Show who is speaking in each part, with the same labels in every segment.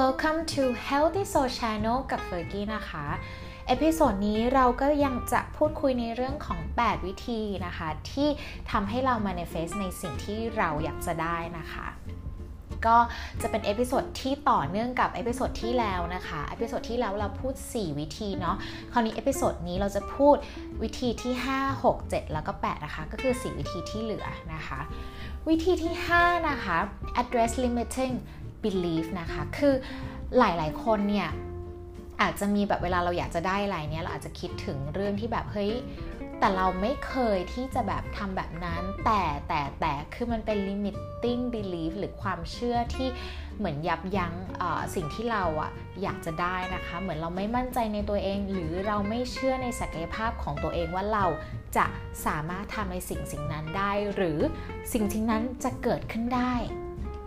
Speaker 1: Welcome to Healthy Soul Channel กับเฟอร์กี้นะคะ episode นี้เราก็ยังจะพูดคุยในเรื่องของ 8 วิธีนะคะ ที่ทำให้เรา manifest ในสิ่งที่เราอยากจะได้นะคะก็จะเป็น episode ที่ต่อเนื่องกับ episode ที่แล้วนะคะ episode ที่แล้วเราพูด 4 วิธีเนาะคราวนี้ episode นี้เราจะพูดวิธีที่ 5 6 7 แล้วก็ 8 นะคะ ก็คือ 4 วิธีที่เหลือนะคะ วิธีที่ 5 นะคะ address limiting belief นะคะ คือหลาย ๆ คนเนี่ยอาจจะมีแบบเวลาเราอยากจะได้อะไรเนี่ยเราอาจจะคิดถึงเรื่องที่แบบเฮ้ยแต่เราไม่เคยที่จะแบบทำแบบนั้น แต่แต่แต่คือมันเป็น limiting belief หรือความเชื่อที่เหมือนยับยั้งสิ่งที่เราอะอยากจะได้นะคะ เหมือนเราไม่มั่นใจในตัวเอง หรือเราไม่เชื่อในศักยภาพของตัวเองว่าเราจะสามารถทำในสิ่งสิ่งนั้นได้ หรือสิ่งสิ่งนั้นจะเกิดขึ้นได้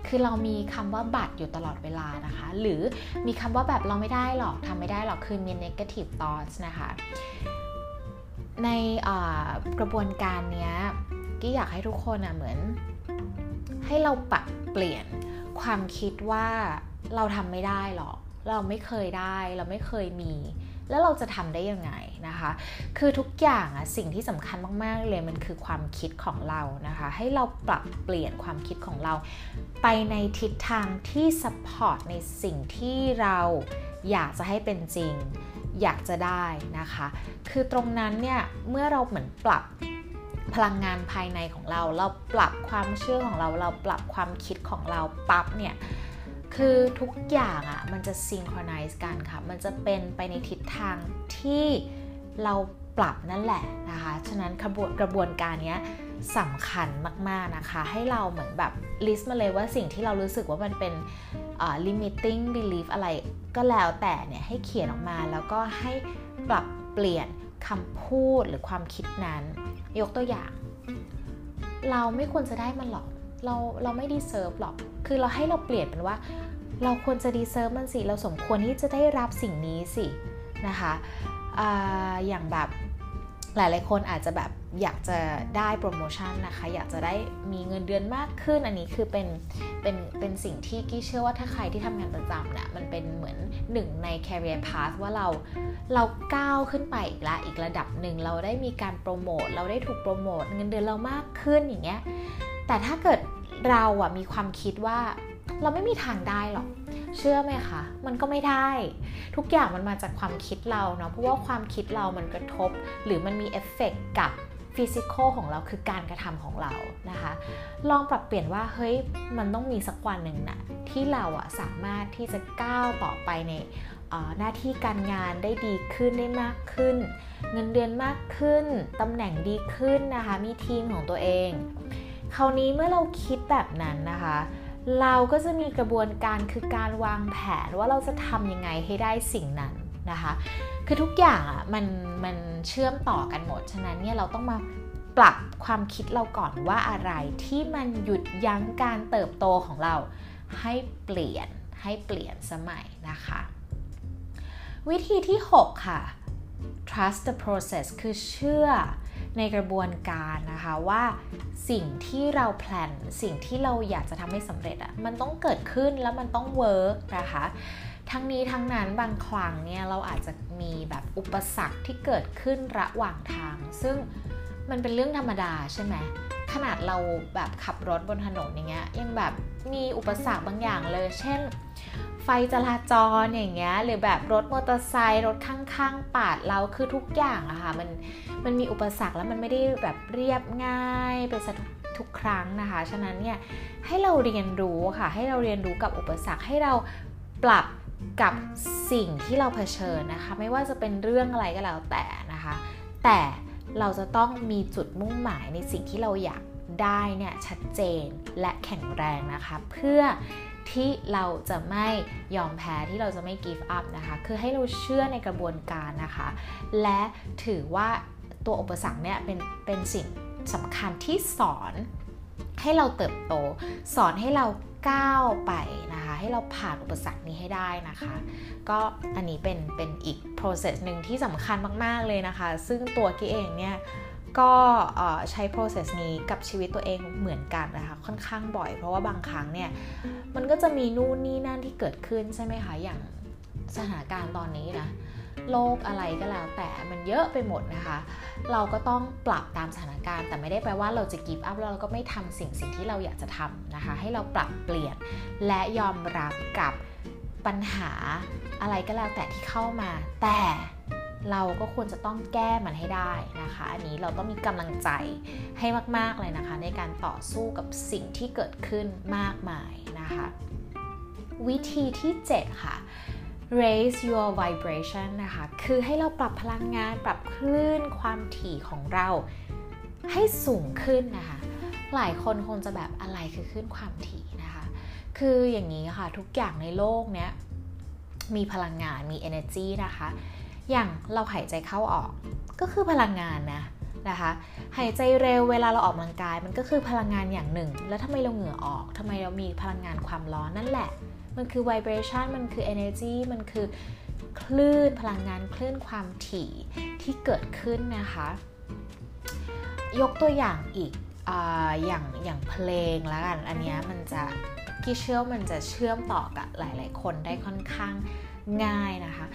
Speaker 1: คือเรามีคำว่าบัตรอยู่ตลอดเวลานะคะ หรือมีคำว่าแบบเราไม่ได้หรอกทำไม่ได้หรอกคือมี negative thoughts นะคะ ในกระบวนการนี้กี้อยากให้ทุกคนอะเหมือน ให้เราปรับเปลี่ยนความคิดว่าเราทำไม่ได้หรอก เราไม่เคยได้ เราไม่เคยมี แล้วเราจะทำได้ยังไงนะคะ คือทุกอย่างอะสิ่งที่สำคัญมากๆเลยมันคือความคิดของเรานะคะ ให้เราปรับเปลี่ยนความคิดของเรา ไปในทิศทางที่สปอร์ตในสิ่งที่เราอยากจะให้เป็นจริง อยากจะได้นะคะ คือตรงนั้นเนี่ยเมื่อเราเหมือนปรับพลังงานภายในของเรา เราปรับความเชื่อของเรา เราปรับความคิดของเราปั๊บเนี่ย คือทุกอย่างอะ่ะมันจะ synchronize กันค่ะ มันจะเป็นไปในทิศทางที่เราปรับนั่นแหละนะคะ ฉะนั้นกระบวนกระบวนการนี้สำคัญมาก ๆ นะคะ ให้เราเหมือนแบบ list มาเลยว่าสิ่งที่เรารู้สึกว่ามันเป็น uh, limiting belief อะไรก็แล้วแต่เนี่ยให้เขียนออกมาแล้วก็ให้ปรับเปลี่ยนคำพูดหรือความคิดนั้น ยกตัวอย่าง เราไม่ควรจะได้มันหรอก เราเราไม่ deserve หรอก คือเราให้เราเปลี่ยนเป็นว่า เราควรจะ deserve มันสิ เราสมควรที่จะได้รับสิ่งนี้สินะคะออย่างแบบหลายๆคนอาจจะแบบอยากจะได้โปรโมชั่นนะคะ อยากจะได้มีเงินเดือนมากขึ้นอันนี้คือเป็นเป็นเป็นสิ่งที่กี้เชื่อว่าถ้าใครที่ทำงานประจำเนี่ยมันเป็นเหมือนหนึ่งใน career path ว่าเราเราก้าวขึ้นไปอีกละอีกระดับหนึ่งเราได้มีการโปรโมทเราได้ถูกโปรโมทเงินเดือนเรามากขึ้นอย่างเงี้ยแต่ถ้าเกิด เราอะมีความคิดว่า เราไม่มีทางได้หรอก เชื่อไหมคะ มันก็ไม่ได้ ทุกอย่างมันมาจากความคิดเราเนาะเพราะว่าความคิดเรามันกระทบ หรือมันมีเอฟเฟกกับ physical ของเราคือการกระทำของเรานะคะ ลองปรับเปลี่ยนว่าเฮ้ยมันต้องมีสักวันหนึ่งนะที่เราอะสามารถที่จะก้าวต่อไปในหน้าที่การงานได้ดีขึ้นได้มากขึ้น เงินเดือนมากขึ้นตำแหน่งดีขึ้นนะคะ มีทีมของตัวเอง คราวนี้เมื่อเราคิดแบบนั้นนะคะ เราก็จะมีกระบวนการคือการวางแผนว่าเราจะทำยังไงให้ได้สิ่งนั้นนะคะ คือทุกอย่างอะมันมันเชื่อมต่อกันหมด ฉะนั้นเนี่ยเราต้องมาปรับความคิดเราก่อนว่าอะไรที่มันหยุดยั้งการเติบโตของเราให้เปลี่ยนให้เปลี่ยนสมัยนะคะ วิธีที่ 6 ค่ะ trust the process คือเชื่อ ในกระบวนการนะคะว่าสิ่งที่เรา plan สิ่งที่เราอยากจะทำให้สำเร็จอะ่ะมันต้องเกิดขึ้นแล้วมันต้อง work นะคะทั้งนี้ทั้งนั้นบางครั้งเนี่ยเราอาจจะมีแบบอุปสรรคที่เกิดขึ้นระหว่างทาง ซึ่งมันเป็นเรื่องธรรมดาใช่ไหมขนาดเราแบบขับรถบนถนนอย่างเงี้ยยังแบบมีอุปสรรคบางอย่างเลย เช่น ไฟจราจรอย่างเงี้ยหรือแบบรถมอเตอร์ไซค์รถข้างๆ ปาดเราคือทุกอย่างอะค่ะมันมันมีอุปสรรคแล้วมันไม่ได้แบบเรียบง่ายไปซะทุกครั้งนะคะ ฉะนั้นเนี่ยให้เราเรียนรู้ค่ะ ให้เราเรียนรู้กับอุปสรรคให้เราปรับกับสิ่งที่เราเผชิญนะคะ ไม่ว่าจะเป็นเรื่องอะไรก็แล้วแต่นะคะ แต่เราจะต้องมีจุดมุ่งหมายในสิ่งที่เราอยากได้เนี่ยชัดเจนและแข็งแรงนะคะ เพื่อ ที่เราจะไม่ยอมแพ้ที่เราจะไม่ give up นะคะ คือให้เราเชื่อในกระบวนการนะคะ และถือว่าตัวอุปสรรคเนี่ยเป็นเป็นสิ่งสำคัญที่สอนให้เราเติบโต สอนให้เราก้าวไปนะคะ ให้เราผ่านอุปสรรคนี้ให้ได้นะคะ ก็อันนี้เป็นเป็นอีก process หนึ่งที่สำคัญมาก ๆ เลยนะคะ ซึ่งตัวกี้เองเนี่ย ก็ใช้ process นี้กับชีวิตตัวเองเหมือนกันนะคะค่อนข้างบ่อย เพราะว่าบางครั้งเนี่ยมันก็จะมีนู่นนี่นั่นที่เกิดขึ้นใช่ไหมคะอย่างสถานการณ์ตอนนี้นะโรคอะไรก็แล้วแต่มันเยอะไปหมดนะคะ เราก็ต้องปรับตามสถานการณ์ แต่ไม่ได้แปลว่าเราจะกีบอัพแล้วเราก็ไม่ทำสิ่งสิ่งที่เราอยากจะทำนะคะ ให้เราปรับเปลี่ยนและยอมรับกับปัญหาอะไรก็แล้วแต่ที่เข้ามา แต่ เราก็ควรจะต้องแก้มันให้ได้นะคะ อันนี้เราต้องมีกำลังใจให้มาก ๆ เลยนะคะ ในการต่อสู้กับสิ่งที่เกิดขึ้นมากมายนะคะ วิธีที่ 7 ค่ะ raise your vibration นะคะ คือให้เราปรับพลังงานปรับคลื่นความถี่ของเราให้สูงขึ้นนะคะ หลายคนคงจะแบบอะไรคือคลื่นความถี่นะคะ คืออย่างนี้ค่ะ ทุกอย่างในโลกเนี้ยมีพลังงานมี energy นะคะ อย่างเราหายใจเข้าออก ก็คือพลังงานนะนะคะหายใจเร็วเวลาเราออกกำลังกาย มันก็คือพลังงานอย่างหนึ่ง แล้วทำไมเราเหงื่อออกทำไมเรามีพลังงานความร้อนนั่นแหละ มันคือ vibration มันคือ energy มันคือคลื่นพลังงานคลื่นความถี่ที่เกิดขึ้นนะคะ ยกตัวอย่างอีกออย่างอย่างเพลงแล้วกัน อันนี้มันจะกี้เชื่อมันจะเชื่อมต่อกับหลาย ๆ คนได้ค่อนข้าง ง่ายนะคะ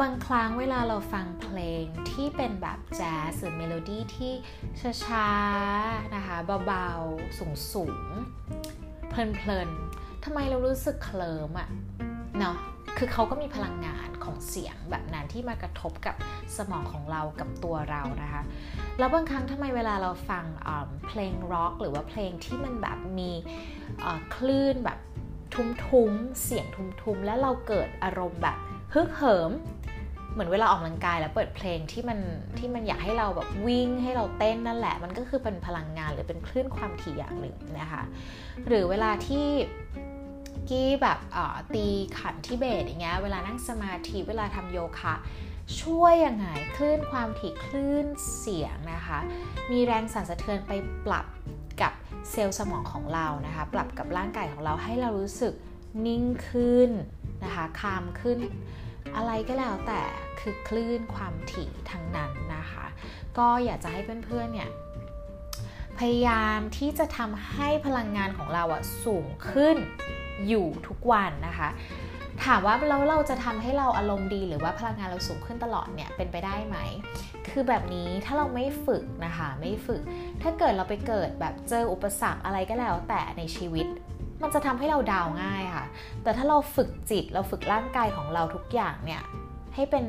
Speaker 1: บางครั้งเวลาเราฟังเพลงที่เป็นแบบแจ๊สหรือเมโลดี้ที่ช้าๆนะคะเบาๆสูงๆเพลินๆทำไมเรารู้สึกเคลิ้มอะเนาะคือเขาก็มีพลังงานของเสียงแบบนั้นที่มากระทบกับสมองของเรากับตัวเรานะคะ แล้วบางครั้งทำไมเวลาเราฟังเพลงร็อกหรือว่าเพลงที่มันแบบมีคลื่นแบบ ทุ้มๆ เสียงทุ้มๆ แล้วเราเกิดอารมณ์แบบฮึกเหิม เหมือนเวลาออกกำลังกายแล้วเปิดเพลงที่มันที่มันอยากให้เราแบบวิ่งให้เราเต้นนั่นแหละ มันก็คือเป็นพลังงานหรือเป็นคลื่นความถี่อย่างหนึ่งนะคะ หรือเวลาที่กี้แบบตีขันที่เบสอย่างเงี้ย เวลานั่งสมาธิ เวลาทำโยคะช่วยยังไงคลื่นความถี่คลื่นเสียงนะคะ มีแรงสั่นสะเทือนไปปรับกับ เซลล์สมองของเรานะคะ ปรับกับร่างกายของเราให้เรารู้สึกนิ่งขึ้นนะคะคามขึ้น อะไรก็แล้วแต่คือคลื่นความถี่ทั้งนั้นนะคะ ก็อยากจะให้เพื่อนๆเนี่ยพยายามที่จะทำให้พลังงานของเราอะสูงขึ้นอยู่ทุกวันนะคะ ถามว่าแล้วเราจะทำให้เราอารมณ์ดีหรือว่าพลังงานเราสูงขึ้นตลอดเนี่ยเป็นไปได้ไหม คือแบบนี้ถ้าเราไม่ฝึกนะคะไม่ฝึก ถ้าเกิดเราไปเกิดแบบเจออุปสรรคอะไรก็แล้วแต่ในชีวิตมันจะทำให้เราดาวง่ายค่ะ แต่ถ้าเราฝึกจิตเราฝึกร่างกายของเราทุกอย่างเนี่ยให้เป็น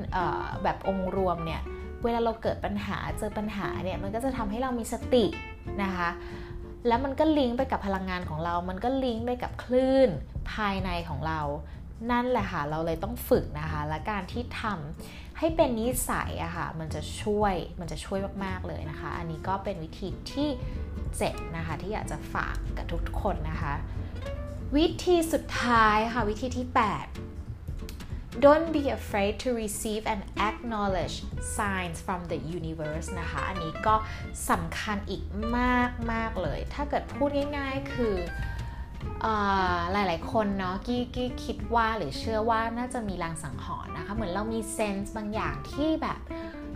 Speaker 1: แบบองค์รวมเนี่ยเวลาเราเกิดปัญหาเจอปัญหาเนี่ยมันก็จะทำให้เรามีสตินะคะ แล้วมันก็ลิงก์ไปกับพลังงานของเรา มันก็ลิงก์ไปกับคลื่นภายในของเรา นั่นแหละค่ะ เราเลยต้องฝึกนะคะ และการที่ทำให้เป็นนิสัยอะค่ะ มันจะช่วย มันจะช่วยมากๆเลยนะคะ อันนี้ก็เป็นวิธีที่7นะคะ ที่อยากจะฝากกับทุกคนนะคะ วิธีสุดท้ายค่ะ วิธีที่ 8 Don't be afraid to receive and acknowledge signs from the universe นะคะ อันนี้ก็สำคัญอีกมากมากเลย ถ้าเกิดพูดง่ายๆ คือ หลาย ๆ คนเนาะกี้กี้คิดว่าหรือเชื่อว่าน่าจะมีลางสังหรณ์นะคะ เหมือนเรามีเซนส์บางอย่างที่แบบ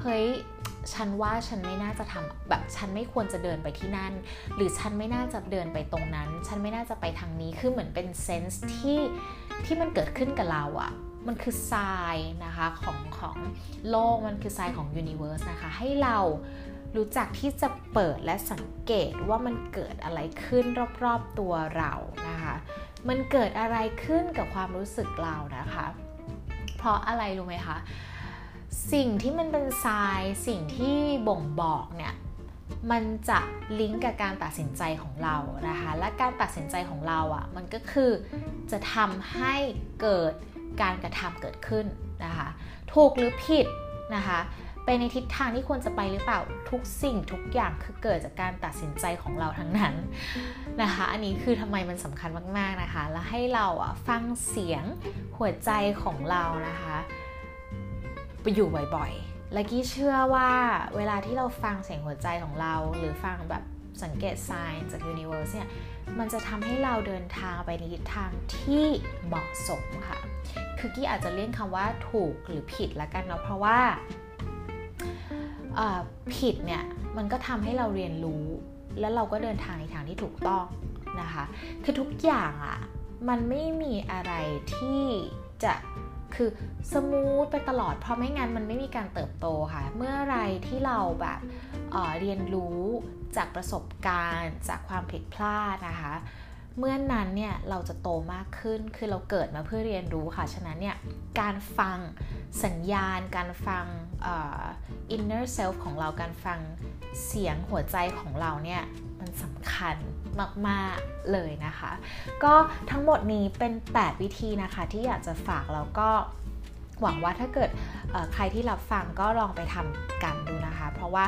Speaker 1: เฮ้ยฉันว่าฉันไม่น่าจะทำแบบฉันไม่ควรจะเดินไปที่นั่น หรือฉันไม่น่าจะเดินไปตรงนั้น ฉันไม่น่าจะไปทางนี้คือเหมือนเป็นเซนส์ที่ที่มันเกิดขึ้นกับเราอะมันคือทรายนะคะของของโลกมันคือทรายของยูนิเวอร์สนะคะให้เรา รู้จักที่จะเปิดและสังเกตว่ามันเกิดอะไรขึ้นรอบๆตัวเรานะคะ มันเกิดอะไรขึ้นกับความรู้สึกเรานะคะ เพราะอะไรรู้ไหมคะ สิ่งที่มันเป็นทราย สิ่งที่บ่งบอกเนี่ยมันจะลิงก์กับการตัดสินใจของเรานะคะ และการตัดสินใจของเราอะ่ะ มันก็คือจะทำให้เกิดการกระทำเกิดขึ้นนะคะ ถูกหรือผิดนะคะ ในทิศทางที่ควรจะไปหรือเปล่าทุกสิ่งทุกอย่างคือเกิดจากการตัดสินใจของเราทั้งนั้นนะคะ อันนี้คือทำไมมันสำคัญมากๆนะคะ แล้วให้เราอะฟังเสียงหัวใจของเรานะคะไปอยู่บ่อยๆและกี้เชื่อว่าเวลาที่เราฟังเสียงหัวใจของเรา หรือฟังแบบสังเกตไซน์จากยูนิเวอร์สเนี่ยมันจะทำให้เราเดินทางไปในทิศทางที่เหมาะสมค่ะ คือกี้อาจจะเลี่ยงคำว่าถูกหรือผิดละกันเนาะเพราะว่า ผิดเนี่ยมันก็ทำให้เราเรียนรู้ แล้วเราก็เดินทางในทางที่ถูกต้องนะคะ คือทุกอย่างอะ่ะมันไม่มีอะไรที่จะคือสมูทไปตลอด เพราะไม่งั้นมันไม่มีการเติบโตค่ะ เมื่อไรที่เราแบบเเรียนรู้จากประสบการณ์ จากความผิดพลาดนะคะ เมื่อนนั้นเนี่ยเราจะโตมากขึ้น คือเราเกิดมาเพื่อเรียนรู้ค่ะ ฉะนั้นเนี่ยการฟังสัญญาณ การฟัง inner self ของเรา การฟังเสียงหัวใจของเราเนี่ยมันสำคัญมากๆเลยนะคะ ก็ทั้งหมดนี้เป็น 8 วิธีนะคะที่อยากจะฝากแล้วก็หวังว่าถ้าเกิดใครที่รับฟังก็ลองไปทำกันดูนะคะ เพราะว่า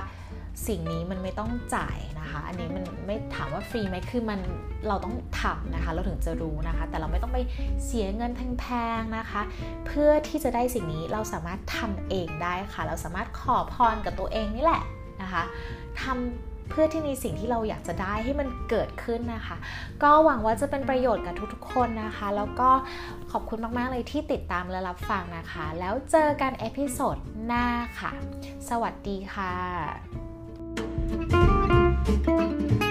Speaker 1: สิ่งนี้มันไม่ต้องจ่ายนะคะ อันนี้มันไม่ถามว่าฟรีไหมคือมันเราต้องทำนะคะ เราถึงจะรู้นะคะ แต่เราไม่ต้องไปเสียเงินแพงๆนะคะ เพื่อที่จะได้สิ่งนี้เราสามารถทำเองได้ค่ะ เราสามารถขอพรกับตัวเองนี่แหละนะคะทำเพื่อที่มีสิ่งที่เราอยากจะได้ให้มันเกิดขึ้นนะคะ ก็หวังว่าจะเป็นประโยชน์กับทุกๆ คนนะคะ แล้วก็ขอบคุณมากๆเลยที่ติดตามและรับฟังนะคะ แล้วเจอกัน episode หน้าค่ะ สวัสดีค่ะ thank you